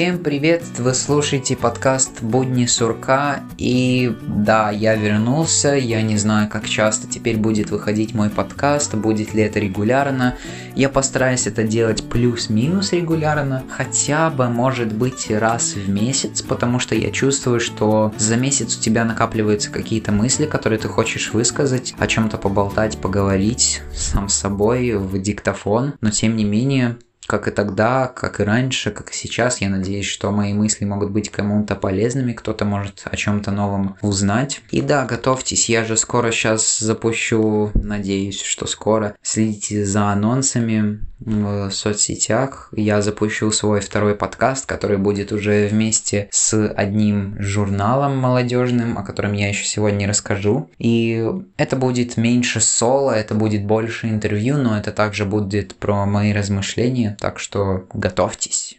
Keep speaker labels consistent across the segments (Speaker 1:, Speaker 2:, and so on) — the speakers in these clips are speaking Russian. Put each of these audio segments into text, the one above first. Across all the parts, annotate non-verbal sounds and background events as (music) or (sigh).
Speaker 1: Всем привет! Вы слушаете подкаст «Будни сурка» и да, я вернулся, я не знаю, как часто теперь будет выходить мой подкаст, будет ли это регулярно. Я постараюсь это делать плюс-минус регулярно, хотя бы, может быть, раз в месяц, потому что я чувствую, что за месяц у тебя накапливаются какие-то мысли, которые ты хочешь высказать, о чем-то поболтать, поговорить сам с собой в диктофон, но тем не менее как и тогда, как и раньше, как и сейчас. Я надеюсь, что мои мысли могут быть кому-то полезными, кто-то может о чем-то новом узнать. И да, готовьтесь, я же скоро сейчас запущу, надеюсь, что скоро. Следите за анонсами в соцсетях. Я запущу свой второй подкаст, который будет уже вместе с одним журналом молодежным, о котором я еще сегодня расскажу. И это будет меньше соло, это будет больше интервью, но это также будет про мои размышления так что готовьтесь.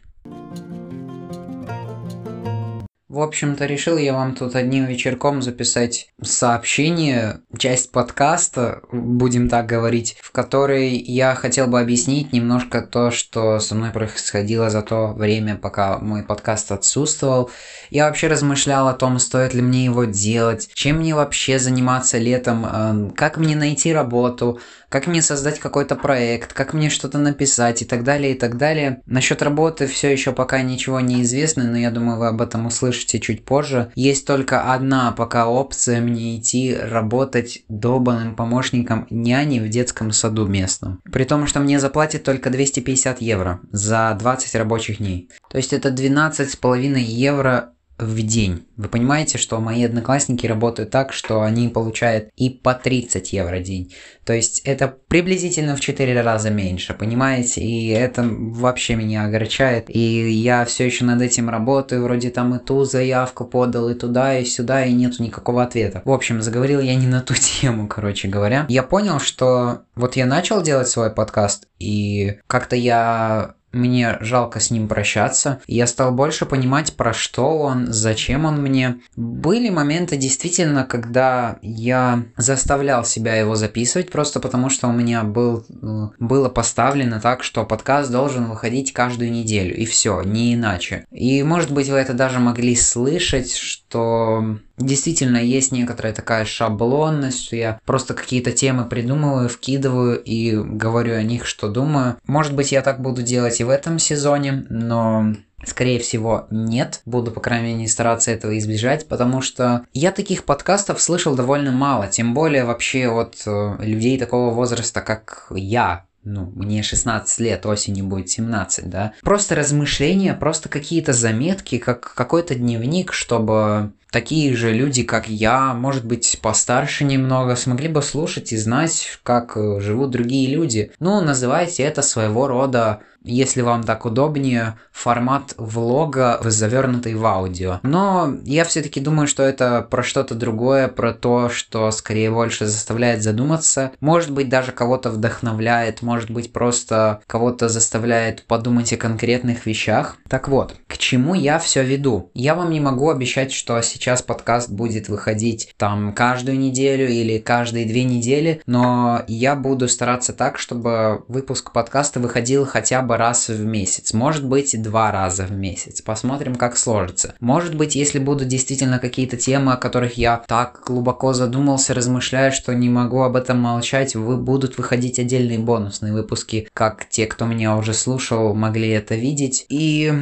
Speaker 1: В общем-то, решил я вам тут одним вечерком записать сообщение, часть подкаста, будем так говорить, в которой я хотел бы объяснить немножко то, что со мной происходило за то время, пока мой подкаст отсутствовал. Я вообще размышлял о том, стоит ли мне его делать, чем мне вообще заниматься летом, э, как мне найти работу, как мне создать какой-то проект, как мне что-то написать и так далее, и так далее. Насчет работы все еще пока ничего не известно, но я думаю, вы об этом услышите чуть позже. Есть только одна пока опция мне идти работать долбанным помощником няни в детском саду местном. При том, что мне заплатят только 250 евро за 20 рабочих дней. То есть это 12,5 евро в день. Вы понимаете, что мои одноклассники работают так, что они получают и по 30 евро в день. То есть это приблизительно в 4 раза меньше, понимаете? И это вообще меня огорчает. И я все еще над этим работаю, вроде там и ту заявку подал, и туда, и сюда, и нету никакого ответа. В общем, заговорил я не на ту (laughs) тему, короче говоря. Я понял, что вот я начал делать свой подкаст, и как-то я мне жалко с ним прощаться. Я стал больше понимать, про что он, зачем он мне. Были моменты действительно, когда я заставлял себя его записывать, просто потому что у меня был, э, было поставлено так, что подкаст должен выходить каждую неделю, и все, не иначе. И может быть вы это даже могли слышать, что действительно есть некоторая такая шаблонность, что я просто какие-то темы придумываю, вкидываю и говорю о них, что думаю. Может быть, я так буду делать и в этом сезоне, но Скорее всего, нет. Буду, по крайней мере, стараться этого избежать, потому что я таких подкастов слышал довольно мало, тем более вообще от э, людей такого возраста, как я, ну, мне 16 лет, осенью будет 17, да. Просто размышления, просто какие-то заметки, как какой-то дневник, чтобы такие же люди, как я, может быть, постарше немного, смогли бы слушать и знать, как э, живут другие люди. Ну, называйте это своего рода если вам так удобнее, формат влога, завернутый в аудио. Но я все-таки думаю, что это про что-то другое, про то, что скорее больше заставляет задуматься. Может быть, даже кого-то вдохновляет, может быть, просто кого-то заставляет подумать о конкретных вещах. Так вот, к чему я все веду? Я вам не могу обещать, что сейчас подкаст будет выходить там каждую неделю или каждые две недели, но я буду стараться так, чтобы выпуск подкаста выходил хотя бы бы раз в месяц, может быть два раза в месяц. Посмотрим, как сложится. Может быть, если будут действительно какие-то темы, о которых я так глубоко задумался, размышляю, что не могу об этом молчать, вы будут выходить отдельные бонусные выпуски, как те, кто меня уже слушал, могли это видеть. И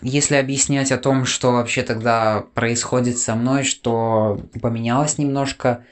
Speaker 1: если объяснять о том, что вообще тогда происходит со мной, что поменялось немножко,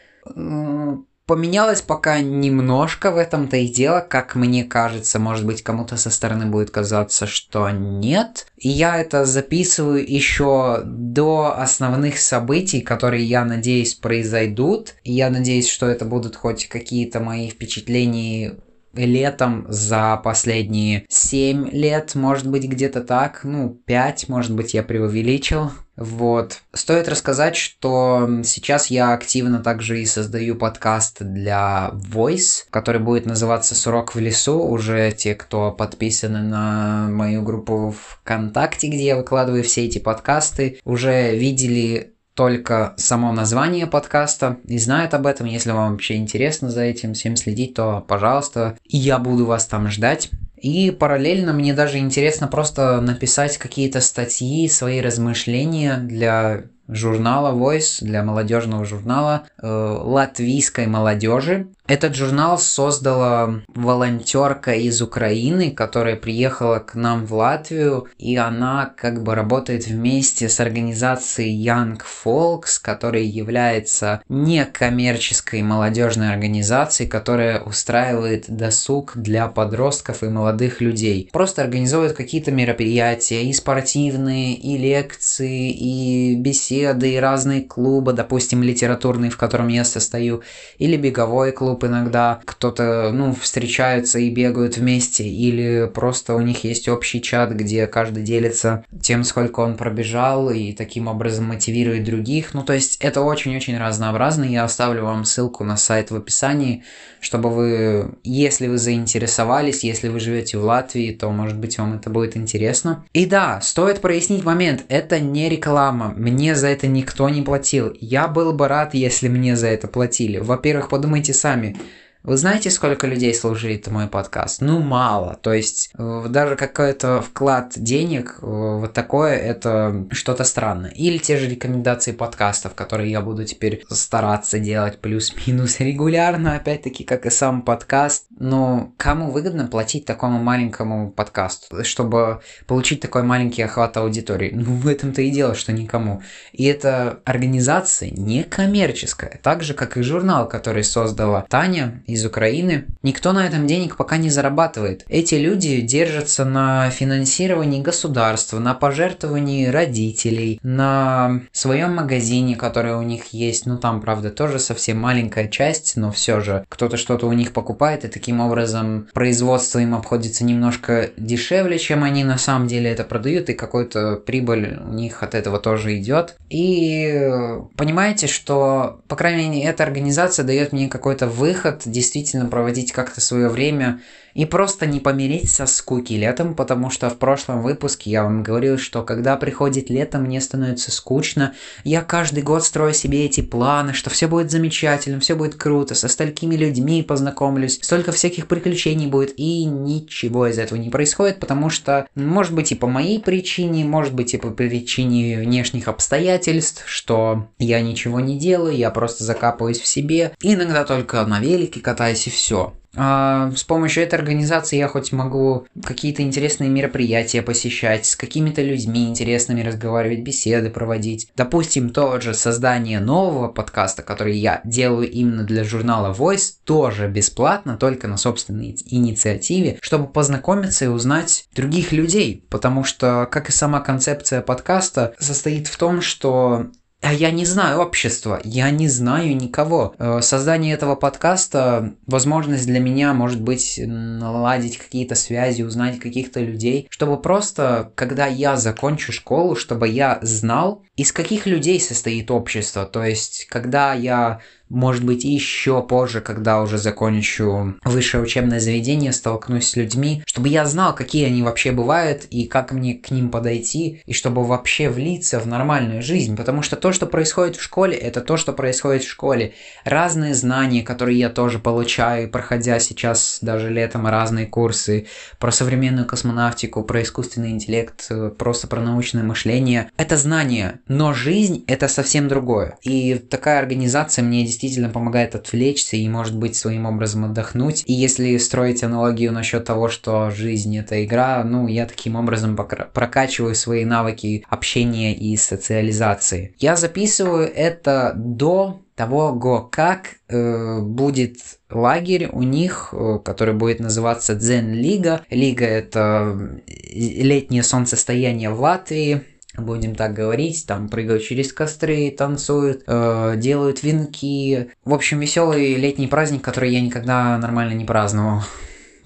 Speaker 1: Поменялось пока немножко в этом-то и дело, как мне кажется, может быть, кому-то со стороны будет казаться, что нет. И я это записываю еще до основных событий, которые, я надеюсь, произойдут. И я надеюсь, что это будут хоть какие-то мои впечатления летом за последние 7 лет, может быть, где-то так, ну, 5, может быть, я преувеличил. Вот. Стоит рассказать, что сейчас я активно также и создаю подкаст для Voice, который будет называться «Сурок в лесу». Уже те, кто подписаны на мою группу ВКонтакте, где я выкладываю все эти подкасты, уже видели только само название подкаста и знают об этом. Если вам вообще интересно за этим всем следить, то, пожалуйста, я буду вас там ждать. И параллельно мне даже интересно просто написать какие-то статьи, свои размышления для журнала Voice, для молодежного журнала э, латвийской молодежи. Этот журнал создала волонтерка из Украины, которая приехала к нам в Латвию, и она как бы работает вместе с организацией Young Folks, которая является некоммерческой молодежной организацией, которая устраивает досуг для подростков и молодых людей. Просто организует какие-то мероприятия, и спортивные, и лекции, и беседы, и разные клубы, допустим, литературный, в котором я состою, или беговой клуб, клуб иногда, кто-то, ну, встречаются и бегают вместе, или просто у них есть общий чат, где каждый делится тем, сколько он пробежал, и таким образом мотивирует других. Ну, то есть это очень-очень разнообразно. Я оставлю вам ссылку на сайт в описании, чтобы вы, если вы заинтересовались, если вы живете в Латвии, то, может быть, вам это будет интересно. И да, стоит прояснить момент, это не реклама, мне за это никто не платил. Я был бы рад, если мне за это платили. Во-первых, подумайте сами, Miami вы знаете, сколько людей служит мой подкаст? Ну, мало. То есть, э, даже какой-то вклад денег, э, вот такое, это что-то странное. Или те же рекомендации подкастов, которые я буду теперь стараться делать плюс-минус (laughs) регулярно, опять-таки, как и сам подкаст. Но кому выгодно платить такому маленькому подкасту, чтобы получить такой маленький охват аудитории? Ну, в этом-то и дело, что никому. И эта организация не коммерческая, так же, как и журнал, который создала Таня из Украины. Никто на этом денег пока не зарабатывает. Эти люди держатся на финансировании государства, на пожертвовании родителей, на своем магазине, который у них есть. Ну там, правда, тоже совсем маленькая часть, но все же кто-то что-то у них покупает, и таким образом производство им обходится немножко дешевле, чем они на самом деле это продают, и какой-то прибыль у них от этого тоже идет. И понимаете, что, по крайней мере, эта организация дает мне какой-то выход, действительно проводить как-то свое время и просто не помереть со скуки летом, потому что в прошлом выпуске я вам говорил, что когда приходит лето, мне становится скучно. Я каждый год строю себе эти планы, что все будет замечательно, все будет круто, со столькими людьми познакомлюсь, столько всяких приключений будет, и ничего из этого не происходит, потому что, может быть, и по моей причине, может быть, и по причине внешних обстоятельств, что я ничего не делаю, я просто закапываюсь в себе, иногда только на велике катаюсь и все. А, с помощью этой организации я хоть могу какие-то интересные мероприятия посещать, с какими-то людьми интересными разговаривать, беседы проводить. Допустим, то же создание нового подкаста, который я делаю именно для журнала Voice, тоже бесплатно, только на собственной инициативе, чтобы познакомиться и узнать других людей. Потому что, как и сама концепция подкаста, состоит в том, что а я не знаю общества, я не знаю никого. Э, создание этого подкаста, возможность для меня, может быть, наладить какие-то связи, узнать каких-то людей, чтобы просто, когда я закончу школу, чтобы я знал, из каких людей состоит общество. То есть, когда я может быть, еще позже, когда уже закончу высшее учебное заведение, столкнусь с людьми, чтобы я знал, какие они вообще бывают и как мне к ним подойти, и чтобы вообще влиться в нормальную жизнь. Потому что то, что происходит в школе, это то, что происходит в школе. Разные знания, которые я тоже получаю, проходя сейчас даже летом разные курсы про современную космонавтику, про искусственный интеллект, просто про научное мышление. Это знания, но жизнь это совсем другое. И такая организация мне действительно действительно помогает отвлечься и, может быть, своим образом отдохнуть. И если строить аналогию насчет того, что жизнь это игра, ну, я таким образом прокачиваю свои навыки общения и социализации. Я записываю это до того, как э, будет лагерь у них, э, который будет называться Дзен Лига. Лига это летнее солнцестояние в Латвии будем так говорить, там прыгают через костры, танцуют, э, делают венки. В общем, веселый летний праздник, который я никогда нормально не праздновал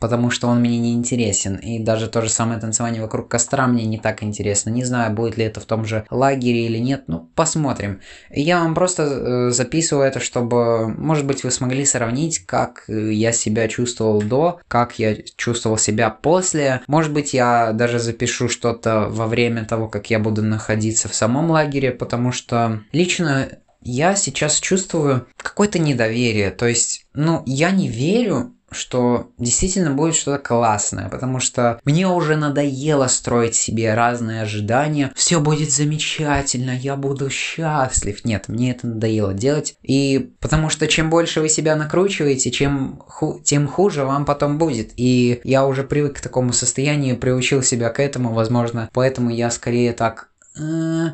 Speaker 1: потому что он мне не интересен. И даже то же самое танцевание вокруг костра мне не так интересно. Не знаю, будет ли это в том же лагере или нет, ну, посмотрим. Я вам просто э, записываю это, чтобы, может быть, вы смогли сравнить, как э, я себя чувствовал до, как я чувствовал себя после. Может быть, я даже запишу что-то во время того, как я буду находиться в самом лагере, потому что лично я сейчас чувствую какое-то недоверие. То есть, ну, я не верю что действительно будет что-то классное, потому что мне уже надоело строить себе разные ожидания. Все будет замечательно, я буду счастлив. Нет, мне это надоело делать. И потому что чем больше вы себя накручиваете, чем ху тем хуже вам потом будет. И я уже привык к такому состоянию, приучил себя к этому, возможно, поэтому я скорее так... Э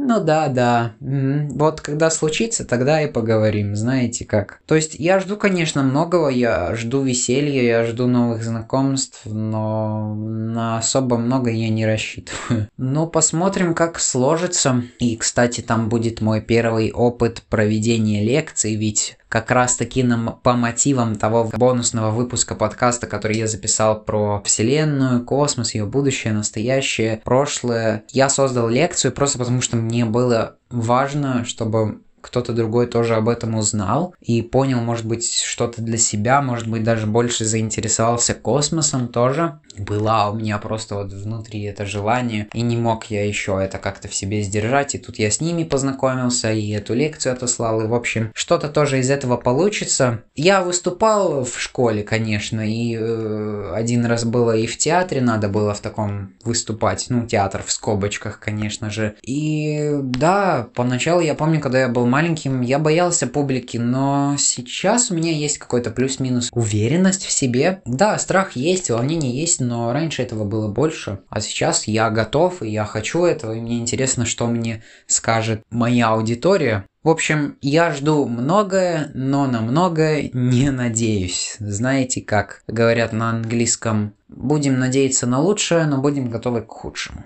Speaker 1: ну да, да. Вот когда случится, тогда и поговорим, знаете как. То есть я жду, конечно, многого, я жду веселья, я жду новых знакомств, но на особо много я не рассчитываю. (laughs) Ну, посмотрим, как сложится. И, кстати, там будет мой первый опыт проведения лекций, ведь как раз таки нам по мотивам того бонусного выпуска подкаста, который я записал про Вселенную, космос, ее будущее, настоящее, прошлое. Я создал лекцию просто потому, что мне было важно, чтобы кто-то другой тоже об этом узнал и понял, может быть, что-то для себя, может быть, даже больше заинтересовался космосом тоже. Была у меня просто вот внутри это желание, и не мог я еще это как-то в себе сдержать, и тут я с ними познакомился, и эту лекцию отослал, и, в общем, что-то тоже из этого получится. Я выступал в школе, конечно, и э, один раз было и в театре надо было в таком выступать, ну, театр в скобочках, конечно же. И да, поначалу я помню, когда я был маленьким, я боялся публики, но сейчас у меня есть какой-то плюс-минус уверенность в себе. Да, страх есть, волнение есть, но раньше этого было больше. А сейчас я готов, и я хочу этого, и мне интересно, что мне скажет моя аудитория. В общем, я жду многое, но на многое не надеюсь. Знаете, как говорят на английском, будем надеяться на лучшее, но будем готовы к худшему.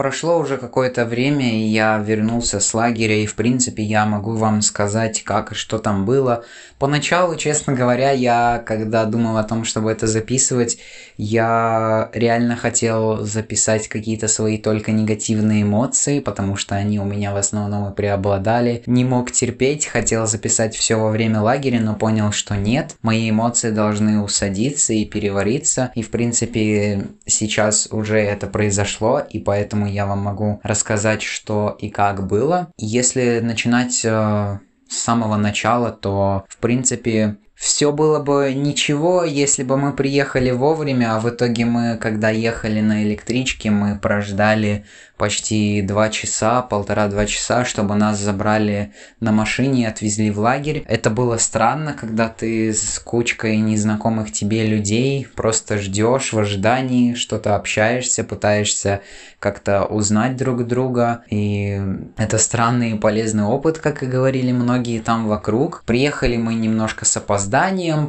Speaker 1: Прошло уже какое-то время, и я вернулся с лагеря, и в принципе я могу вам сказать, как и что там было. Поначалу, честно говоря, я, когда думал о том, чтобы это записывать, я реально хотел записать какие-то свои только негативные эмоции, потому что они у меня в основном и преобладали. Не мог терпеть, хотел записать все во время лагеря, но понял, что нет. Мои эмоции должны усадиться и перевариться, и в принципе сейчас уже это произошло, и поэтому я вам могу рассказать, что и как было. Если начинать э, с самого начала, то в принципе все было бы ничего, если бы мы приехали вовремя, а в итоге мы, когда ехали на электричке, мы прождали почти два часа, полтора-два часа, чтобы нас забрали на машине и отвезли в лагерь. Это было странно, когда ты с кучкой незнакомых тебе людей просто ждешь в ожидании, что-то общаешься, пытаешься как-то узнать друг друга. И это странный и полезный опыт, как и говорили многие там вокруг. Приехали мы немножко с опозданием,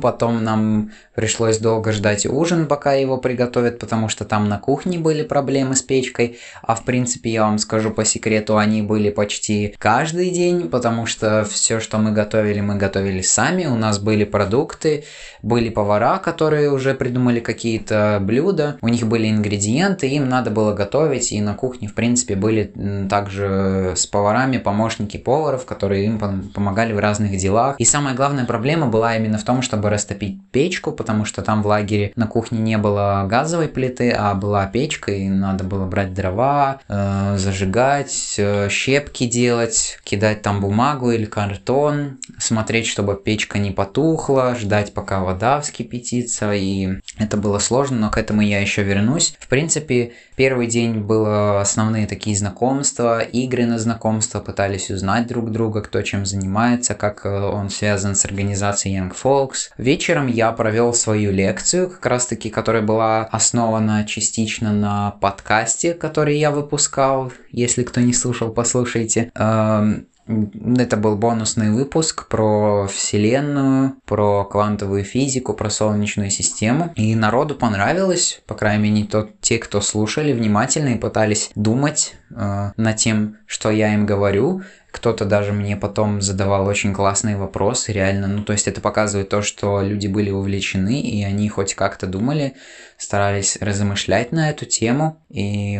Speaker 1: потом нам пришлось долго ждать ужин, пока его приготовят, потому что там на кухне были проблемы с печкой, а в принципе, я вам скажу по секрету, они были почти каждый день, потому что все, что мы готовили, мы готовили сами. У нас были продукты, были повара, которые уже придумали какие-то блюда, у них были ингредиенты, им надо было готовить, и на кухне, в принципе, были также с поварами помощники поваров, которые им помогали в разных делах. И самая главная проблема была именно в том, чтобы растопить печку, потому что там в лагере на кухне не было газовой плиты, а была печка, и надо было брать дрова, Э, зажигать, э, щепки делать, кидать там бумагу или картон, смотреть, чтобы печка не потухла, ждать, пока вода вскипятится. И это было сложно, но к этому я еще вернусь. В принципе, первый день было основные такие знакомства, игры на знакомство, пытались узнать друг друга, кто чем занимается, как э, он связан с организацией Young Folks. Вечером я провел свою лекцию, как раз таки, которая была основана частично на подкасте, который я выпускал. Если кто не слушал, послушайте. Эм, это был бонусный выпуск про Вселенную, про квантовую физику, про Солнечную систему. И народу понравилось, по крайней мере, то, те, кто слушали внимательно и пытались думать э, над тем, что я им говорю. Кто-то даже мне потом задавал очень классные вопросы, реально. Ну, то есть это показывает то, что люди были увлечены, и они хоть как-то думали, старались размышлять на эту тему. И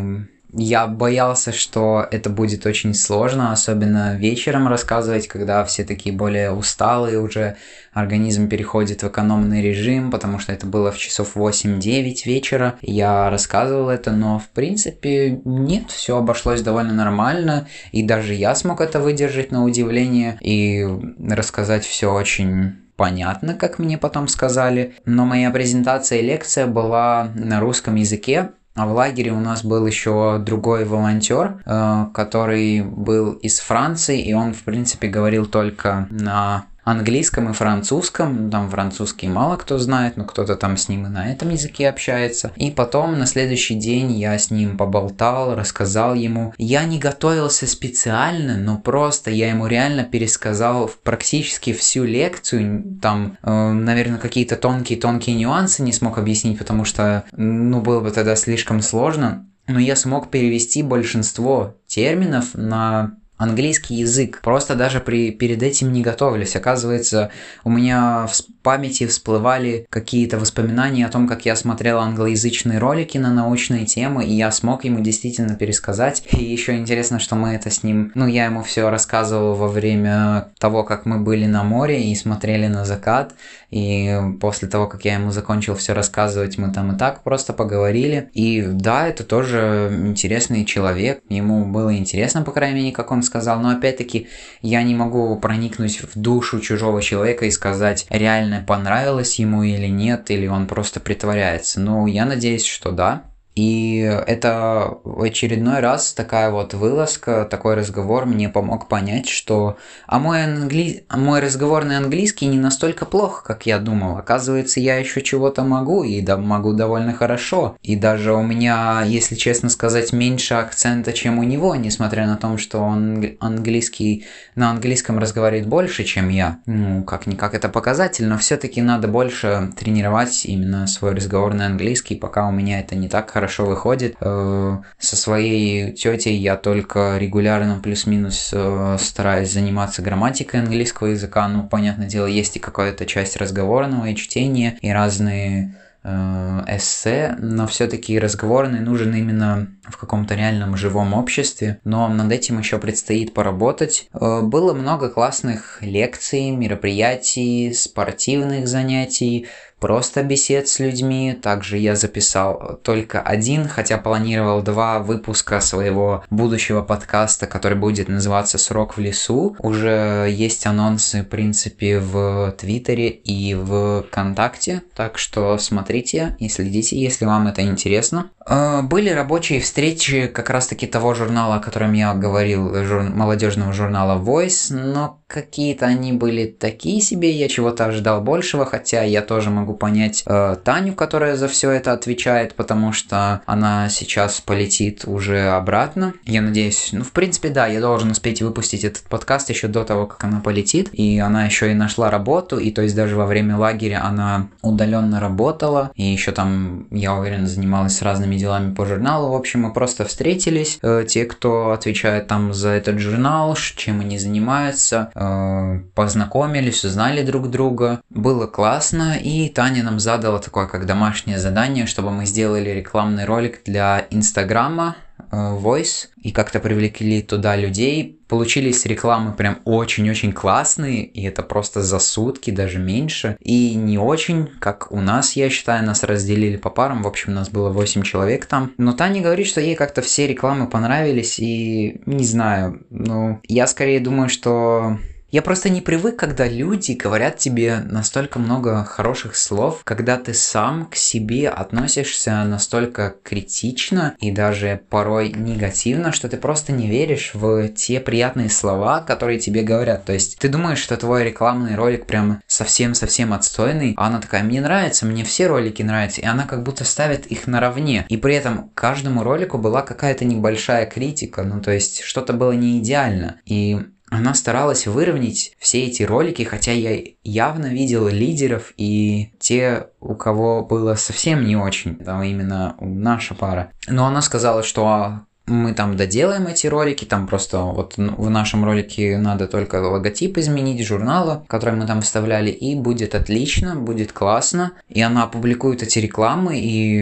Speaker 1: я боялся, что это будет очень сложно, особенно вечером рассказывать, когда все такие более усталые уже, организм переходит в экономный режим, потому что это было в часов 8-9 вечера. Я рассказывал это, но в принципе нет, все обошлось довольно нормально, и даже я смог это выдержать на удивление и рассказать все очень понятно, как мне потом сказали, но моя презентация и лекция была на русском языке, а в лагере у нас был еще другой волонтер, э, который был из Франции, и он, в принципе, говорил только на английском и французском. Там французский мало кто знает, но кто-то там с ним и на этом языке общается. И потом на следующий день я с ним поболтал, рассказал ему. Я не готовился специально, но просто я ему реально пересказал практически всю лекцию. Там, э, наверное, какие-то тонкие-тонкие нюансы не смог объяснить, потому что, ну, было бы тогда слишком сложно. Но я смог перевести большинство терминов на английский язык. Просто даже при, перед этим не готовились. Оказывается, у меня памяти всплывали какие-то воспоминания о том, как я смотрел англоязычные ролики на научные темы, и я смог ему действительно пересказать. (laughs) И еще интересно, что мы это с ним... Ну, я ему все рассказывал во время того, как мы были на море и смотрели на закат. И после того, как я ему закончил все рассказывать, мы там и так просто поговорили. И да, это тоже интересный человек. Ему было интересно, по крайней мере, как он сказал. Но опять-таки, я не могу проникнуть в душу чужого человека и сказать, реально понравилось ему или нет, или он просто притворяется. Ну, я надеюсь, что да. И это очередной раз такая вот вылазка, такой разговор мне помог понять, что а мой, англи... а мой разговорный английский не настолько плохо, как я думал. Оказывается, я еще чего-то могу, и да, могу довольно хорошо. И даже у меня, если честно сказать, меньше акцента, чем у него, несмотря на то, что он английский на английском разговаривает больше, чем я. Ну, как-никак это показатель, но все-таки надо больше тренировать именно свой разговорный английский, пока у меня это не так хорошо хорошо выходит. Э, со своей тетей я только регулярно плюс-минус э, стараюсь заниматься грамматикой английского языка. Ну, понятное дело, есть и какая-то часть разговорного, и чтения, и разные э, эссе, но все-таки разговорный нужен именно в каком-то реальном живом обществе, но над этим еще предстоит поработать. Было много классных лекций, мероприятий, спортивных занятий, просто бесед с людьми. Также я записал только один, хотя планировал два выпуска своего будущего подкаста, который будет называться «Срок в лесу». Уже есть анонсы, в принципе, в Твиттере и в ВКонтакте, так что смотрите и следите, если вам это интересно. Э, были рабочие встречи как раз-таки того журнала, о котором я говорил, жур... молодежного журнала Voice, но какие-то они были такие себе, я чего-то ожидал большего, хотя я тоже могу понять э, Таню, которая за все это отвечает, потому что она сейчас полетит уже обратно. Я надеюсь, ну, в принципе, да, я должен успеть выпустить этот подкаст еще до того, как она полетит, и она еще и нашла работу, и то есть даже во время лагеря она удаленно работала, и еще там, я уверен, занималась разными делами по журналу. В общем, мы просто встретились, э, те, кто отвечает там за этот журнал, чем они занимаются, Э, познакомились, узнали друг друга. Было классно, и Таня нам задала такое как домашнее задание, чтобы мы сделали рекламный ролик для Инстаграма, э, Voice, и как-то привлекли туда людей. Получились рекламы прям очень-очень классные, и это просто за сутки, даже меньше. И не очень, как у нас, я считаю, нас разделили по парам. В общем, нас было 8 человек там. Но Таня говорит, что ей как-то все рекламы понравились, и не знаю, ну, я скорее думаю, что я просто не привык, когда люди говорят тебе настолько много хороших слов, когда ты сам к себе относишься настолько критично и даже порой негативно, что ты просто не веришь в те приятные слова, которые тебе говорят. То есть ты думаешь, что твой рекламный ролик прям совсем-совсем отстойный, а она такая, мне нравится, мне все ролики нравятся, и она как будто ставит их наравне. И при этом каждому ролику была какая-то небольшая критика, ну то есть что-то было не идеально. И она старалась выровнять все эти ролики, хотя я явно видел лидеров и те, у кого было совсем не очень, там именно наша пара. Но она сказала, что мы там доделаем эти ролики, там просто вот в нашем ролике надо только логотип изменить журнала, который мы там вставляли, и будет отлично, будет классно. И она опубликует эти рекламы, и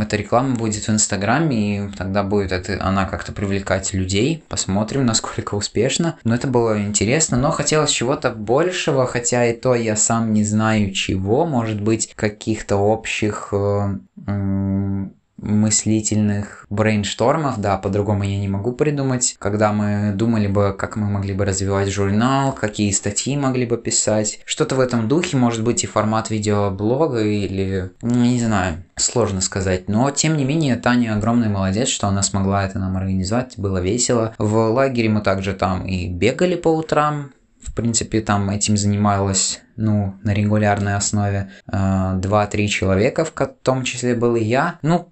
Speaker 1: эта реклама будет в Инстаграме, и тогда будет это, она как-то привлекать людей. Посмотрим, (laughs) насколько успешно. Но это было интересно, но хотелось чего-то большего, хотя и то я сам не знаю чего, может быть, каких-то общих э, мыслительных брейнштормов, да, по-другому я не могу придумать, когда мы думали бы, как мы могли бы развивать журнал, какие статьи могли бы писать, что-то в этом духе, может быть и формат видеоблога или, ну, не знаю, сложно сказать, но тем не менее Таня огромный молодец, что она смогла это нам организовать, было весело. В лагере мы также там и бегали по утрам, в принципе, там этим занималась, ну, на регулярной основе э, 2-3 человека, в том числе был и я. Ну,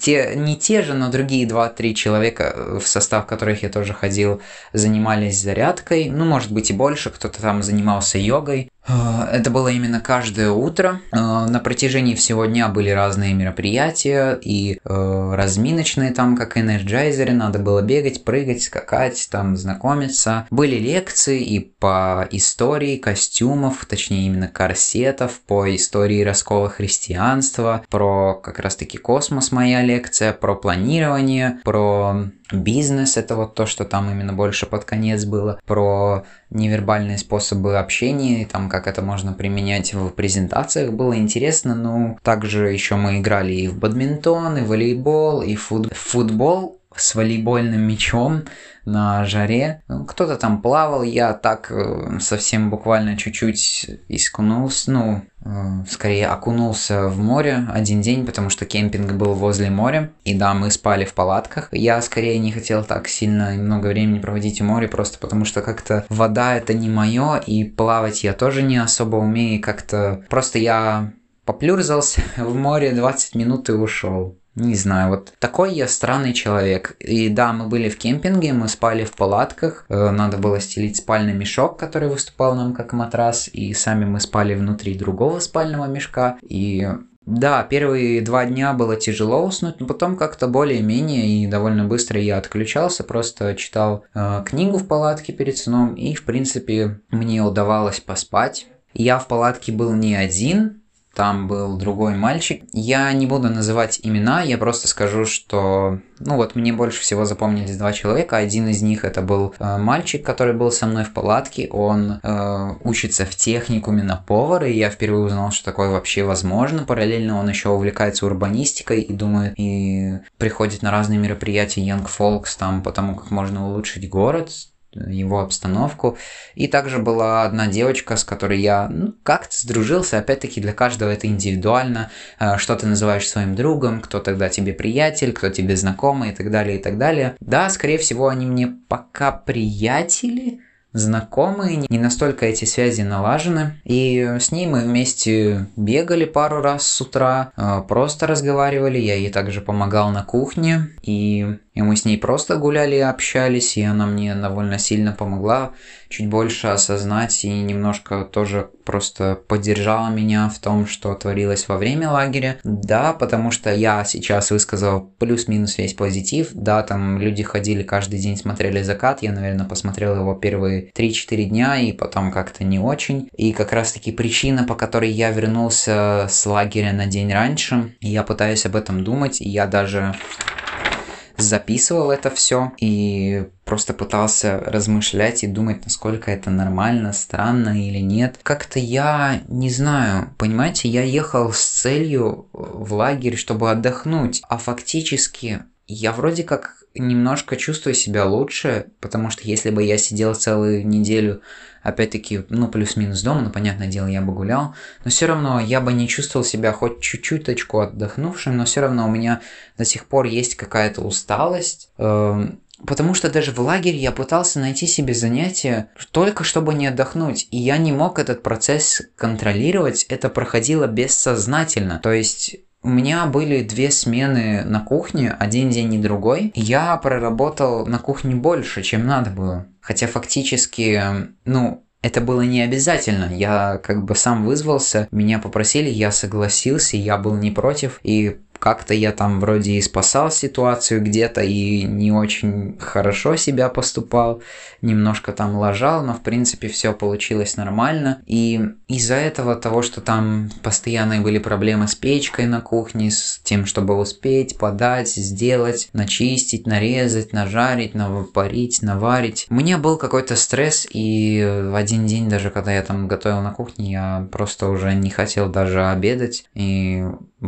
Speaker 1: те, не те же, но другие 2-3 человека, э, в состав которых я тоже ходил, занимались зарядкой. Ну, может быть и больше, кто-то там занимался йогой. Э, это было именно каждое утро. На протяжении всего дня были разные мероприятия и разминочные там, как энерджайзеры, надо было бегать, прыгать, скакать, там знакомиться. Были лекции и по истории костюмов, точнее именно корсетов, по истории раскола христианства, про как раз-таки космос моя лекция, про планирование, про бизнес, это вот то, что там именно больше под конец было, про невербальные способы общения, там как это можно применять в презентациях, было интересно, ну, также еще мы играли и в бадминтон, и в волейбол, и в футбол, с волейбольным мячом на жаре. Ну, кто-то там плавал, я так э, совсем буквально чуть-чуть искунулся, ну, э, скорее окунулся в море один день, потому что кемпинг был возле моря. И да, мы спали в палатках. Я скорее не хотел так сильно и много времени проводить в море, просто потому что как-то вода это не мое, и плавать я тоже не особо умею, как-то просто я поплюрзался (laughs) в море 20 минут и ушел. Не знаю, вот такой я странный человек. И да, мы были в кемпинге, мы спали в палатках, э, надо было стелить спальный мешок, который выступал нам как матрас, и сами мы спали внутри другого спального мешка. И да, первые два дня было тяжело уснуть, но потом как-то более-менее и довольно быстро я отключался, просто читал э, книгу в палатке перед сном, и в принципе мне удавалось поспать. Я в палатке был не один, там был другой мальчик. Я не буду называть имена, я просто скажу, что, ну вот, мне больше всего запомнились два человека. Один из них это был э, мальчик, который был со мной в палатке. Он э, учится в техникуме на повара, и я впервые узнал, что такое вообще возможно. Параллельно он еще увлекается урбанистикой и думает, и приходит на разные мероприятия Young Folks, там, потому как можно улучшить город его обстановку. И также была одна девочка, с которой я ну, как-то сдружился. Опять-таки для каждого это индивидуально. Э, что ты называешь своим другом, кто тогда тебе приятель, кто тебе знакомый и так далее, и так далее. Да, скорее всего, они мне пока приятели, знакомые, не настолько эти связи налажены. И с ней мы вместе бегали пару раз с утра, э, просто разговаривали, я ей также помогал на кухне, и и мы с ней просто гуляли и общались, и она мне довольно сильно помогла чуть больше осознать и немножко тоже просто поддержала меня в том, что творилось во время лагеря. Да, потому что я сейчас высказал плюс-минус весь позитив. Да, там люди ходили каждый день, смотрели закат. Я, наверное, посмотрел его первые 3-4 дня и потом как-то не очень. И как раз-таки причина, по которой я вернулся с лагеря на день раньше, я пытаюсь об этом думать, и я даже записывал это все и просто пытался размышлять и думать, насколько это нормально, странно или нет. Как-то я не знаю, понимаете, я ехал с целью в лагерь, чтобы отдохнуть, а фактически я вроде как немножко чувствую себя лучше, потому что если бы я сидел целую неделю опять-таки, ну, плюс-минус дома, ну, понятное дело, я бы гулял, но все равно я бы не чувствовал себя хоть чуть-чуточку отдохнувшим, но все равно у меня до сих пор есть какая-то усталость, эм, Потому что даже в лагере я пытался найти себе занятие только чтобы не отдохнуть, и я не мог этот процесс контролировать, это проходило бессознательно. То есть у меня были две смены на кухне, один день и другой. Я проработал на кухне больше, чем надо было. Хотя фактически, ну, это было не обязательно. Я как бы сам вызвался, меня попросили, я согласился, я был не против. И как-то я там вроде и спасал ситуацию где-то и не очень хорошо себя поступал, немножко там лажал, но в принципе все получилось нормально. И из-за этого того, что там постоянные были проблемы с печкой на кухне, с тем, чтобы успеть подать, сделать, начистить, нарезать, нажарить, наварить, наварить. У меня был какой-то стресс, и в один день, даже когда я там готовил на кухне, я просто уже не хотел даже обедать, и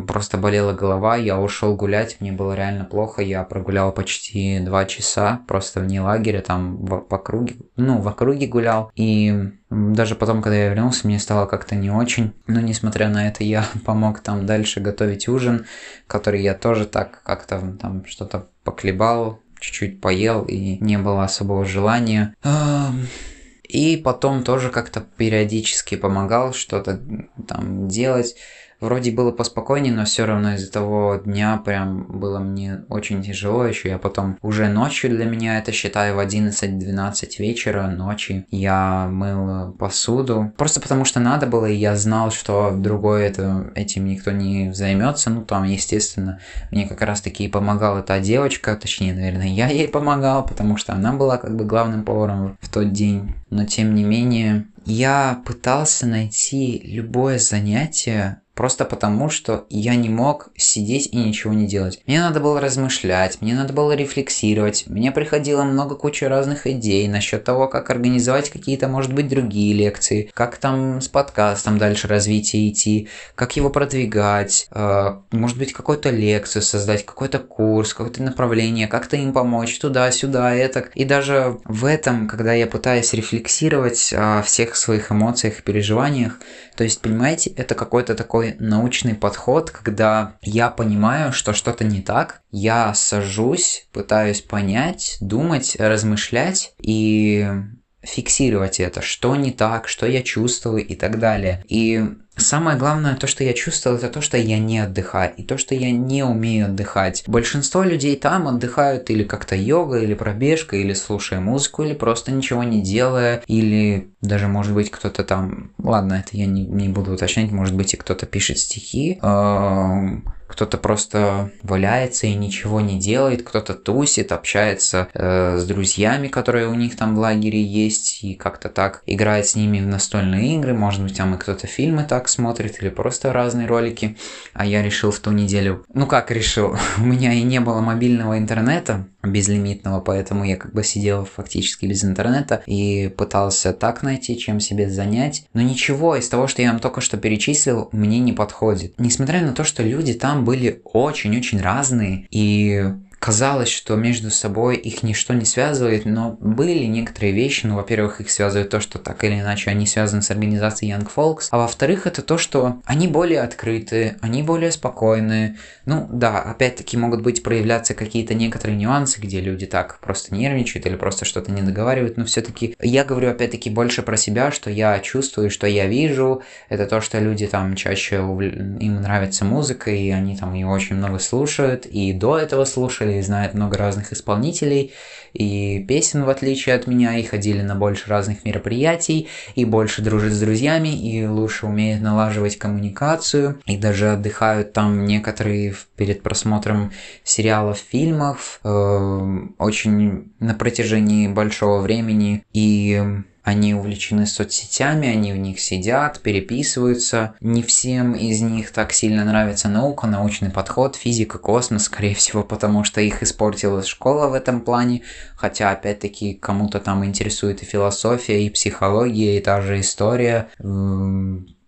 Speaker 1: просто болела голова, я ушел гулять, мне было реально плохо, я прогулял почти два часа, просто вне лагеря, там в, по круге, ну, в округе гулял, и даже потом, когда я вернулся, мне стало как-то не очень, но несмотря на это, я (laughs) помог там дальше готовить ужин, который я тоже так как-то там что-то поклебал, чуть-чуть поел, и не было особого желания. И потом тоже как-то периодически помогал что-то там делать. Вроде было поспокойнее, но все равно из-за того дня прям было мне очень тяжело. Еще я потом уже ночью для меня это считаю в 11-12 вечера ночи я мыл посуду. Просто потому что надо было, и я знал, что другой это, этим никто не займется. Ну там, естественно, мне как раз таки помогала та девочка, точнее, наверное, я ей помогал, потому что она была как бы главным поваром в тот день. Но тем не менее, я пытался найти любое занятие, Просто потому, что я не мог сидеть и ничего не делать. Мне надо было размышлять, мне надо было рефлексировать. Мне приходило много кучи разных идей насчет того, как организовать какие-то, может быть, другие лекции, как там с подкастом дальше развитие идти, как его продвигать, э, может быть, какую-то лекцию создать, какой-то курс, какое-то направление, как-то им помочь туда-сюда, это. И даже в этом, когда я пытаюсь рефлексировать о всех своих эмоциях и переживаниях, то есть, понимаете, это какой-то такой научный подход, когда я понимаю, что что-то не так, я сажусь, пытаюсь понять, думать, размышлять и фиксировать это, что не так, что я чувствую и так далее. И Самое главное, то, что я чувствовал, это то, что я не отдыхаю, и то, что я не умею отдыхать. Большинство людей там отдыхают или как-то йога, или пробежка, или слушая музыку, или просто ничего не делая, или даже, может быть, кто-то там... Ладно, это я не, не буду уточнять, может быть, и кто-то пишет стихи, кто-то просто валяется и ничего не делает, кто-то тусит, общается э, с друзьями, которые у них там в лагере есть, и как-то так играет с ними в настольные игры, может быть, там и кто-то фильмы так смотрит, или просто разные ролики. А я решил в ту неделю, ну как решил, (laughs) у меня и не было мобильного интернета, безлимитного, поэтому я как бы сидел фактически без интернета и пытался так найти, чем себе занять. Но ничего из того, что я вам только что перечислил, мне не подходит. Несмотря на то, что люди там были очень-очень разные и казалось, что между собой их ничто не связывает, но были некоторые вещи, ну, во-первых, их связывает то, что так или иначе они связаны с организацией Young Folks, а во-вторых, это то, что они более открыты, они более спокойные. Ну, да, опять-таки могут быть проявляться какие-то некоторые нюансы, где люди так просто нервничают или просто что-то не договаривают, но все-таки я говорю опять-таки больше про себя, что я чувствую, что я вижу, это то, что люди там чаще им нравится музыка, и они там ее очень много слушают, и до этого слушали, и знает много разных исполнителей и песен, в отличие от меня, и ходили на больше разных мероприятий, и больше дружит с друзьями, и лучше умеет налаживать коммуникацию, и даже отдыхают там некоторые перед просмотром сериалов, фильмов, э, очень на протяжении большого времени, и они увлечены соцсетями, они в них сидят, переписываются. Не всем из них так сильно нравится наука, научный подход, физика, космос, скорее всего, потому что их испортила школа в этом плане. Хотя, опять-таки, кому-то там интересует и философия, и психология, и та же история.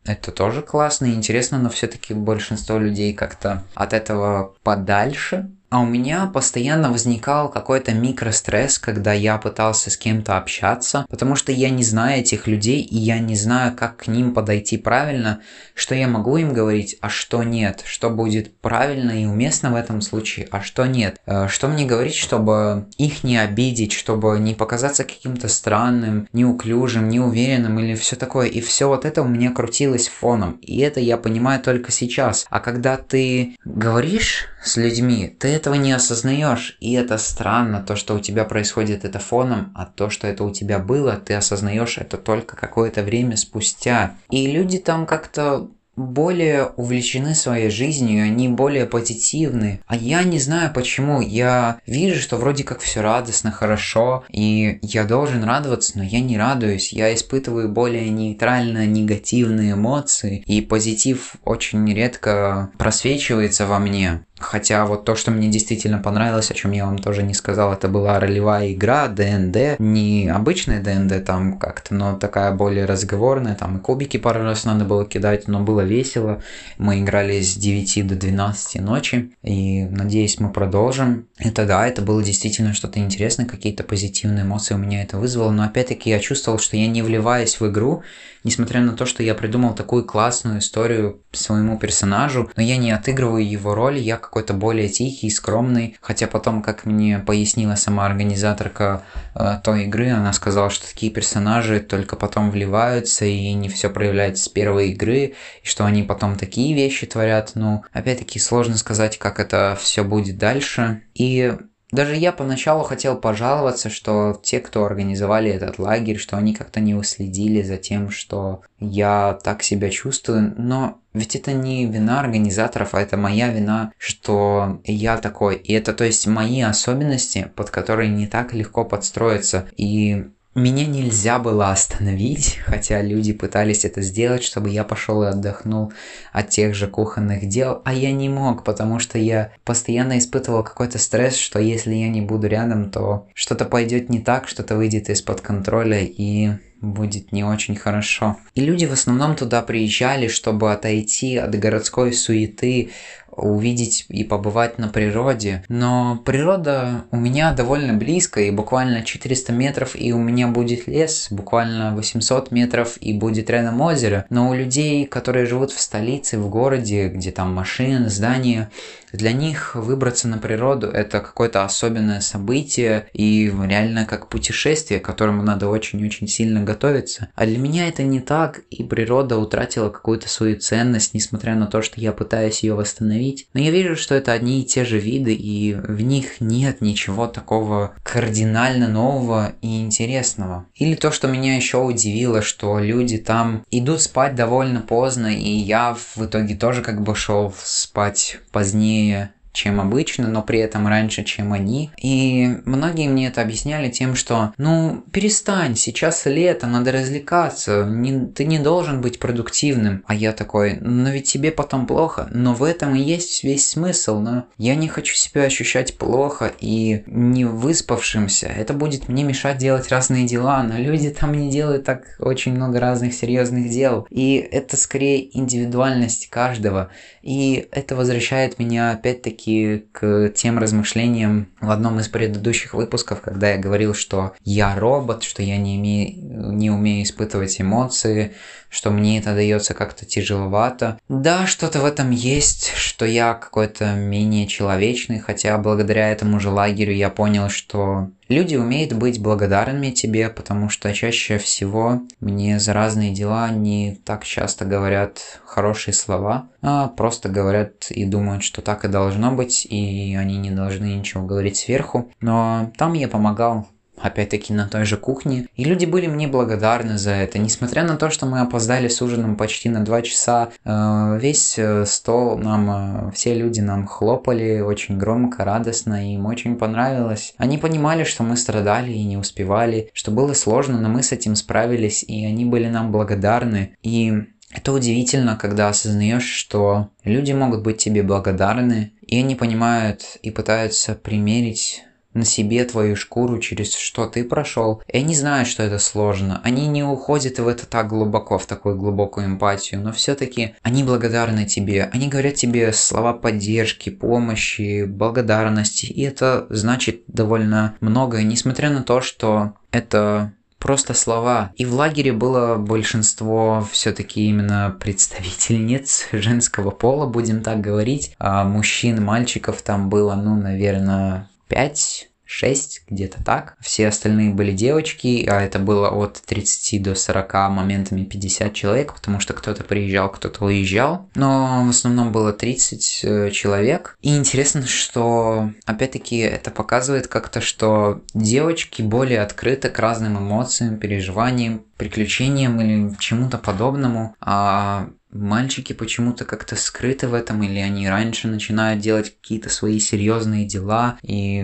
Speaker 1: Это тоже классно и интересно, но все-таки большинство людей как-то от этого подальше а у меня постоянно возникал какой-то микростресс, когда я пытался с кем-то общаться, потому что я не знаю этих людей, и я не знаю, как к ним подойти правильно, что я могу им говорить, а что нет, что будет правильно и уместно в этом случае, а что нет. Э, что мне говорить, чтобы их не обидеть, чтобы не показаться каким-то странным, неуклюжим, неуверенным или все такое. И все вот это у меня крутилось фоном. И это я понимаю только сейчас. А когда ты говоришь с людьми, ты этого не осознаешь, и это странно, то, что у тебя происходит это фоном, а то, что это у тебя было, ты осознаешь это только какое-то время спустя. И люди там как-то более увлечены своей жизнью, они более позитивны. А я не знаю почему. Я вижу, что вроде как все радостно, хорошо, и я должен радоваться, но я не радуюсь. Я испытываю более нейтрально негативные эмоции, и позитив очень редко просвечивается во мне. Хотя вот то, что мне действительно понравилось, о чем я вам тоже не сказал, это была ролевая игра ДНД. Не обычная ДНД там как-то, но такая более разговорная. Там и кубики пару раз надо было кидать, но было весело. Мы играли с 9 до 12 ночи. И надеюсь, мы продолжим. Это да, это было действительно что-то интересное, какие-то позитивные эмоции у меня это вызвало. Но опять-таки я чувствовал, что я не вливаясь в игру, несмотря на то, что я придумал такую классную историю своему персонажу, но я не отыгрываю его роль, я какой-то более тихий, скромный, хотя потом, как мне пояснила сама организаторка э, той игры, она сказала, что такие персонажи только потом вливаются и не все проявляется с первой игры, и что они потом такие вещи творят, ну, опять-таки сложно сказать, как это все будет дальше. И даже я поначалу хотел пожаловаться, что те, кто организовали этот лагерь, что они как-то не уследили за тем, что я так себя чувствую, но ведь это не вина организаторов, а это моя вина, что я такой. И это, то есть, мои особенности, под которые не так легко подстроиться. И меня нельзя было остановить, хотя люди пытались это сделать, чтобы я пошел и отдохнул от тех же кухонных дел, а я не мог, потому что я постоянно испытывал какой-то стресс, что если я не буду рядом, то что-то пойдет не так, что-то выйдет из-под контроля и будет не очень хорошо. И люди в основном туда приезжали, чтобы отойти от городской суеты, увидеть и побывать на природе. Но природа у меня довольно близко, и буквально 400 метров, и у меня будет лес, буквально 800 метров, и будет рядом озеро. Но у людей, которые живут в столице, в городе, где там машины, здания, для них выбраться на природу – это какое-то особенное событие и реально как путешествие, к которому надо очень-очень сильно готовиться. А для меня это не так, и природа утратила какую-то свою ценность, несмотря на то, что я пытаюсь ее восстановить. Но я вижу, что это одни и те же виды, и в них нет ничего такого кардинально нового и интересного. Или то, что меня еще удивило, что люди там идут спать довольно поздно, и я в итоге тоже как бы шел спать позднее, чем обычно, но при этом раньше, чем они. И многие мне это объясняли тем, что ну перестань, сейчас лето, надо развлекаться, не, ты не должен быть продуктивным. А я такой, но ведь тебе потом плохо. Но в этом и есть весь смысл, но я не хочу себя ощущать плохо и не выспавшимся. Это будет мне мешать делать разные дела, но люди там не делают так очень много разных серьезных дел. И это скорее индивидуальность каждого. И это возвращает меня опять-таки к тем размышлениям в одном из предыдущих выпусков, когда я говорил, что я робот, что я не, имею, не умею испытывать эмоции, что мне это дается как-то тяжеловато. Да, что-то в этом есть, что я какой-то менее человечный, хотя благодаря этому же лагерю я понял, что люди умеют быть благодарными тебе, потому что чаще всего мне за разные дела не так часто говорят хорошие слова, а просто говорят и думают, что так и должно быть, и они не должны ничего говорить сверху. Но там я помогал опять-таки на той же кухне. И люди были мне благодарны за это. Несмотря на то, что мы опоздали с ужином почти на два часа, э, весь э, стол нам, э, все люди нам хлопали очень громко, радостно, и им очень понравилось. Они понимали, что мы страдали и не успевали, что было сложно, но мы с этим справились, и они были нам благодарны. И это удивительно, когда осознаешь, что люди могут быть тебе благодарны, и они понимают и пытаются примерить на себе твою шкуру, через что ты прошел. И они знают, что это сложно. Они не уходят в это так глубоко, в такую глубокую эмпатию, но все-таки они благодарны тебе. Они говорят тебе слова поддержки, помощи, благодарности. И это значит довольно многое, несмотря на то, что это просто слова. И в лагере было большинство все-таки именно представительниц (laughs) женского пола, будем так говорить. А мужчин, мальчиков там было, ну, наверное, 5 6, где-то так. Все остальные были девочки, а это было от 30 до 40, моментами 50 человек, потому что кто-то приезжал, кто-то уезжал. Но в основном было 30 э, человек. И интересно, что опять-таки это показывает как-то, что девочки более открыты к разным эмоциям, переживаниям, приключениям или чему-то подобному, а мальчики почему-то как-то скрыты в этом, или они раньше начинают делать какие-то свои серьезные дела, и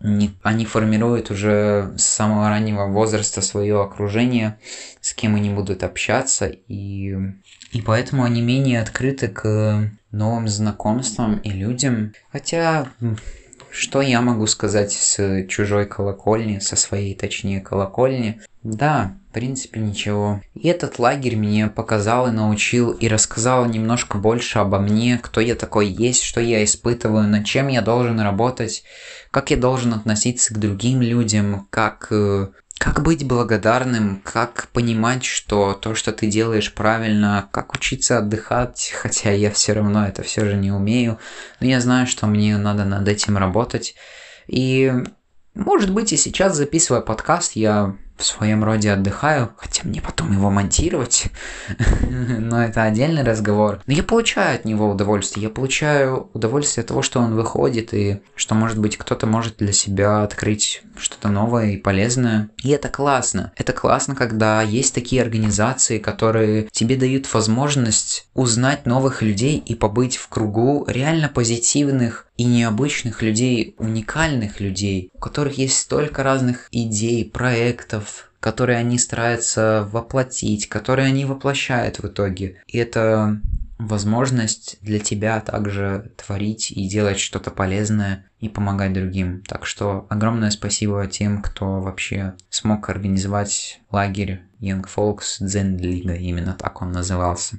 Speaker 1: не, они формируют уже с самого раннего возраста свое окружение, с кем они будут общаться, и, и поэтому они менее открыты к новым знакомствам и людям. Хотя что я могу сказать с чужой колокольни, со своей, точнее, колокольни? Да, в принципе, ничего. И этот лагерь мне показал и научил, и рассказал немножко больше обо мне, кто я такой есть, что я испытываю, над чем я должен работать, как я должен относиться к другим людям, как э, как быть благодарным, как понимать, что то, что ты делаешь правильно, как учиться отдыхать, хотя я все равно это все же не умею, но я знаю, что мне надо над этим работать. И, может быть, и сейчас, записывая подкаст, я в своем роде отдыхаю, хотя мне потом его монтировать, (laughs) но это отдельный разговор. Но я получаю от него удовольствие, я получаю удовольствие от того, что он выходит, и что, может быть, кто-то может для себя открыть что-то новое и полезное. И это классно. Это классно, когда есть такие организации, которые тебе дают возможность узнать новых людей и побыть в кругу реально позитивных и необычных людей, уникальных людей, у которых есть столько разных идей, проектов, которые они стараются воплотить, которые они воплощают в итоге. И это возможность для тебя также творить и делать что-то полезное и помогать другим. Так что огромное спасибо тем, кто вообще смог организовать лагерь Young Folks Zen Liga, именно так он назывался.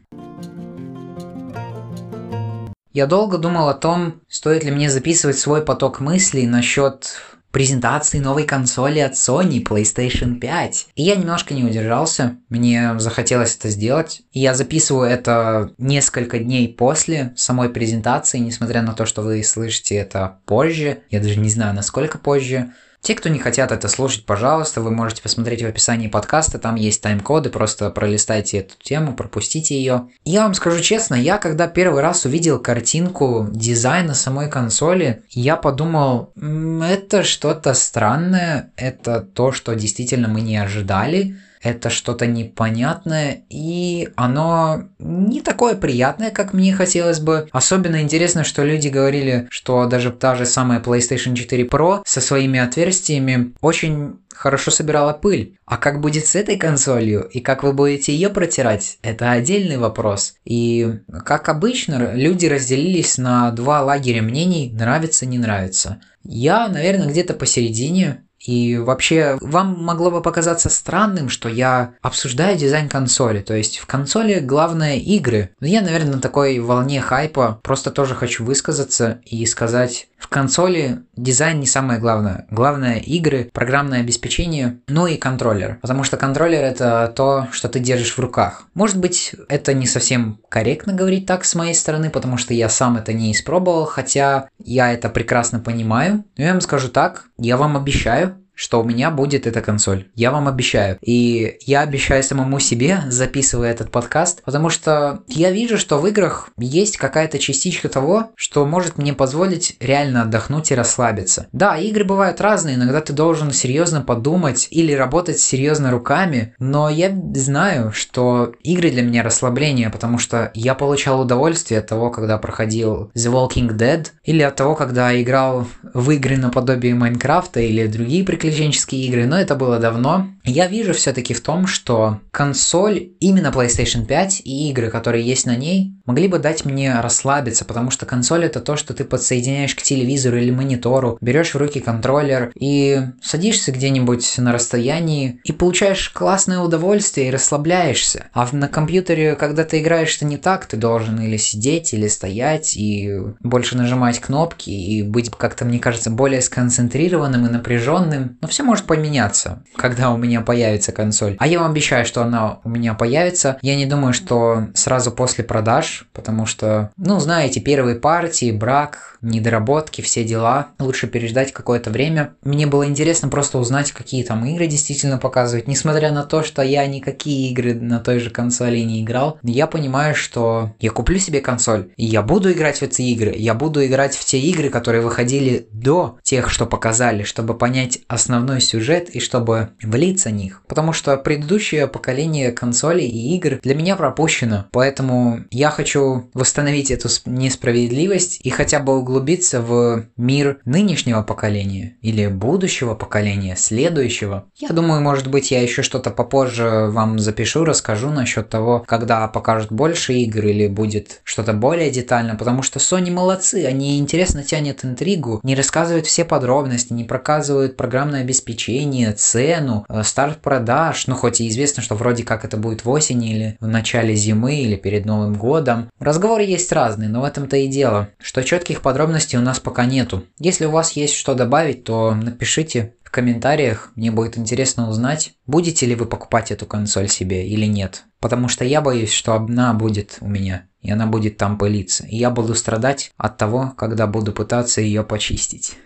Speaker 1: Я долго думал о том, стоит ли мне записывать свой поток мыслей насчет презентации новой консоли от Sony PlayStation 5. И я немножко не удержался, мне захотелось это сделать. И я записываю это несколько дней после самой презентации, несмотря на то, что вы слышите это позже. Я даже не знаю, насколько позже. Те, кто не хотят это слушать, пожалуйста, вы можете посмотреть в описании подкаста, там есть тайм-коды, просто пролистайте эту тему, пропустите ее. Я вам скажу честно, я когда первый раз увидел картинку дизайна самой консоли, я подумал, это что-то странное, это то, что действительно мы не ожидали это что-то непонятное, и оно не такое приятное, как мне хотелось бы. Особенно интересно, что люди говорили, что даже та же самая PlayStation 4 Pro со своими отверстиями очень хорошо собирала пыль. А как будет с этой консолью и как вы будете ее протирать, это отдельный вопрос. И как обычно, люди разделились на два лагеря мнений, нравится, не нравится. Я, наверное, где-то посередине. И вообще, вам могло бы показаться странным, что я обсуждаю дизайн консоли. То есть в консоли главное игры. Но я, наверное, на такой волне хайпа просто тоже хочу высказаться и сказать, в консоли дизайн не самое главное. Главное игры, программное обеспечение, ну и контроллер. Потому что контроллер это то, что ты держишь в руках. Может быть, это не совсем корректно говорить так с моей стороны, потому что я сам это не испробовал, хотя я это прекрасно понимаю. Но я вам скажу так, я вам обещаю, что у меня будет эта консоль. Я вам обещаю. И я обещаю самому себе, записывая этот подкаст, потому что я вижу, что в играх есть какая-то частичка того, что может мне позволить реально отдохнуть и расслабиться. Да, игры бывают разные, иногда ты должен серьезно подумать или работать серьезно руками, но я знаю, что игры для меня расслабление, потому что я получал удовольствие от того, когда проходил The Walking Dead, или от того, когда играл в игры наподобие Майнкрафта или другие приключения приключенческие игры, но это было давно. Я вижу все-таки в том, что консоль, именно PlayStation 5 и игры, которые есть на ней, могли бы дать мне расслабиться, потому что консоль это то, что ты подсоединяешь к телевизору или монитору, берешь в руки контроллер и садишься где-нибудь на расстоянии и получаешь классное удовольствие и расслабляешься. А на компьютере, когда ты играешь, это не так, ты должен или сидеть, или стоять и больше нажимать кнопки и быть как-то, мне кажется, более сконцентрированным и напряженным. Но все может поменяться, когда у меня появится консоль. А я вам обещаю, что она у меня появится. Я не думаю, что сразу после продаж, потому что, ну, знаете, первые партии, брак, недоработки, все дела. Лучше переждать какое-то время. Мне было интересно просто узнать, какие там игры действительно показывают. Несмотря на то, что я никакие игры на той же консоли не играл, я понимаю, что я куплю себе консоль, и я буду играть в эти игры. Я буду играть в те игры, которые выходили до тех, что показали, чтобы понять, основной сюжет и чтобы влиться в них. Потому что предыдущее поколение консолей и игр для меня пропущено. Поэтому я хочу восстановить эту несправедливость и хотя бы углубиться в мир нынешнего поколения или будущего поколения, следующего. Я думаю, может быть, я еще что-то попозже вам запишу, расскажу насчет того, когда покажут больше игр или будет что-то более детально, потому что Sony молодцы, они интересно тянет интригу, не рассказывают все подробности, не проказывают программное обеспечение, цену, э, старт продаж, ну хоть и известно, что вроде как это будет в осени или в начале зимы или перед Новым годом. Разговоры есть разные, но в этом-то и дело, что четких подробностей у нас пока нету. Если у вас есть что добавить, то напишите в комментариях, мне будет интересно узнать, будете ли вы покупать эту консоль себе или нет. Потому что я боюсь, что одна будет у меня, и она будет там пылиться. И я буду страдать от того, когда буду пытаться ее почистить.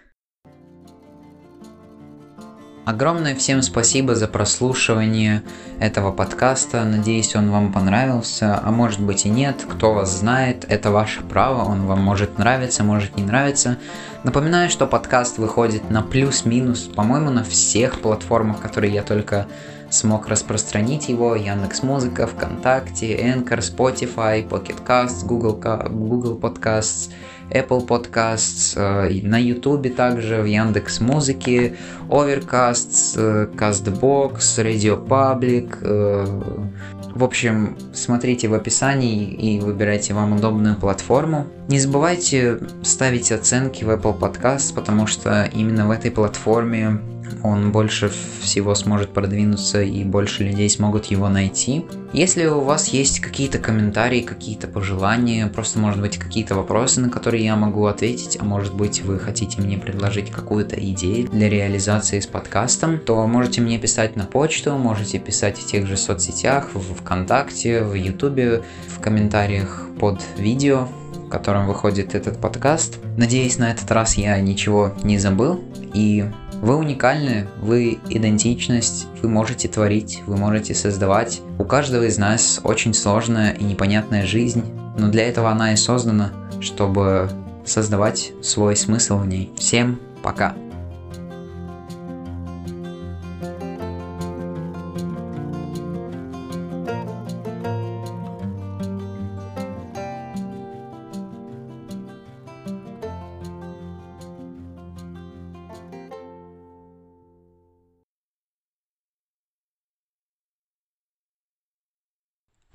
Speaker 1: Огромное всем спасибо за прослушивание этого подкаста. Надеюсь, он вам понравился. А может быть и нет. Кто вас знает, это ваше право. Он вам может нравиться, может не нравиться. Напоминаю, что подкаст выходит на плюс-минус, по-моему, на всех платформах, которые я только смог распространить его. Яндекс Музыка, ВКонтакте, Anchor, Spotify, Pocket Casts, Google, Google Podcasts – Apple Podcasts, э, на YouTube также, в Яндекс Музыке, Overcast, э, CastBox, Radio Public. Э, в общем, смотрите в описании и выбирайте вам удобную платформу. Не забывайте ставить оценки в Apple Podcasts, потому что именно в этой платформе он больше всего сможет продвинуться и больше людей смогут его найти. Если у вас есть какие-то комментарии, какие-то пожелания, просто может быть какие-то вопросы, на которые я могу ответить, а может быть вы хотите мне предложить какую-то идею для реализации с подкастом, то можете мне писать на почту, можете писать в тех же соцсетях, в ВКонтакте, в Ютубе, в комментариях под видео, в котором выходит этот подкаст. Надеюсь, на этот раз я ничего не забыл и вы уникальны, вы идентичность, вы можете творить, вы можете создавать. У каждого из нас очень сложная и непонятная жизнь, но для этого она и создана, чтобы создавать свой смысл в ней. Всем пока!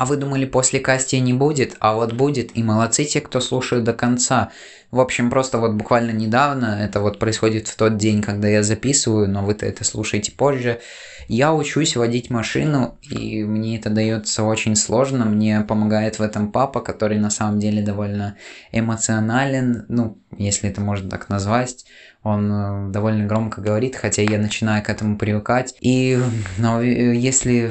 Speaker 1: А вы думали, после касти не будет? А вот будет, и молодцы те, кто слушают до конца. В общем, просто вот буквально недавно, это вот происходит в тот день, когда я записываю, но вы-то это слушаете позже, я учусь водить машину, и мне это дается очень сложно. Мне помогает в этом папа, который на самом деле довольно эмоционален, ну, если это можно так назвать. Он э, довольно громко говорит, хотя я начинаю к этому привыкать. И но э, если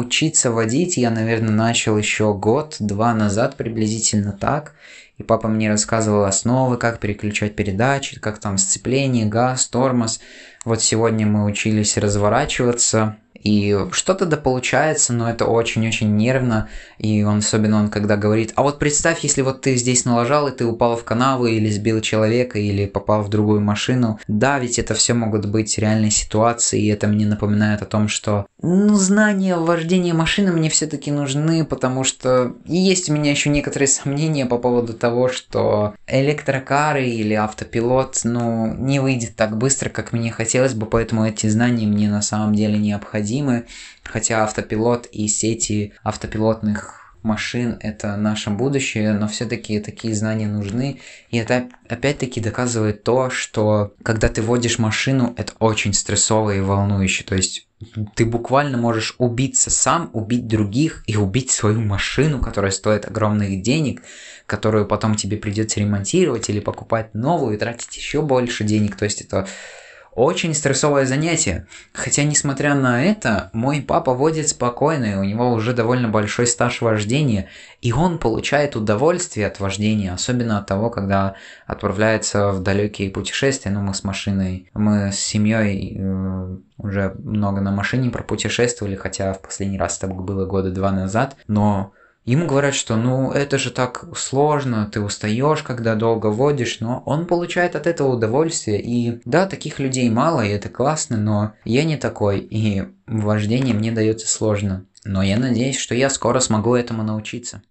Speaker 1: Учиться водить я, наверное, начал еще год-два назад приблизительно так. И папа мне рассказывал основы, как переключать передачи, как там сцепление, газ, тормоз. Вот сегодня мы учились разворачиваться, и что-то да получается, но это очень-очень нервно. И он, особенно он когда говорит, а вот представь, если вот ты здесь налажал, и ты упал в канаву, или сбил человека, или попал в другую машину. Да, ведь это все могут быть реальные ситуации, и это мне напоминает о том, что ну, знания вождения машины мне все-таки нужны, потому что есть у меня еще некоторые сомнения по поводу того, что электрокары или автопилот, ну, не выйдет так быстро, как мне хотелось бы, поэтому эти знания мне на самом деле необходимы необходимы, хотя автопилот и сети автопилотных машин – это наше будущее, но все-таки такие знания нужны. И это опять-таки доказывает то, что когда ты водишь машину, это очень стрессово и волнующе. То есть ты буквально можешь убиться сам, убить других и убить свою машину, которая стоит огромных денег, которую потом тебе придется ремонтировать или покупать новую и тратить еще больше денег. То есть это очень стрессовое занятие. Хотя, несмотря на это, мой папа водит спокойно, и у него уже довольно большой стаж вождения, и он получает удовольствие от вождения, особенно от того, когда отправляется в далекие путешествия. Ну, мы с машиной, мы с семьей э, уже много на машине пропутешествовали, хотя в последний раз это было года два назад, но Ему говорят, что ну это же так сложно, ты устаешь, когда долго водишь, но он получает от этого удовольствие. И да, таких людей мало, и это классно, но я не такой, и вождение мне дается сложно. Но я надеюсь, что я скоро смогу этому научиться.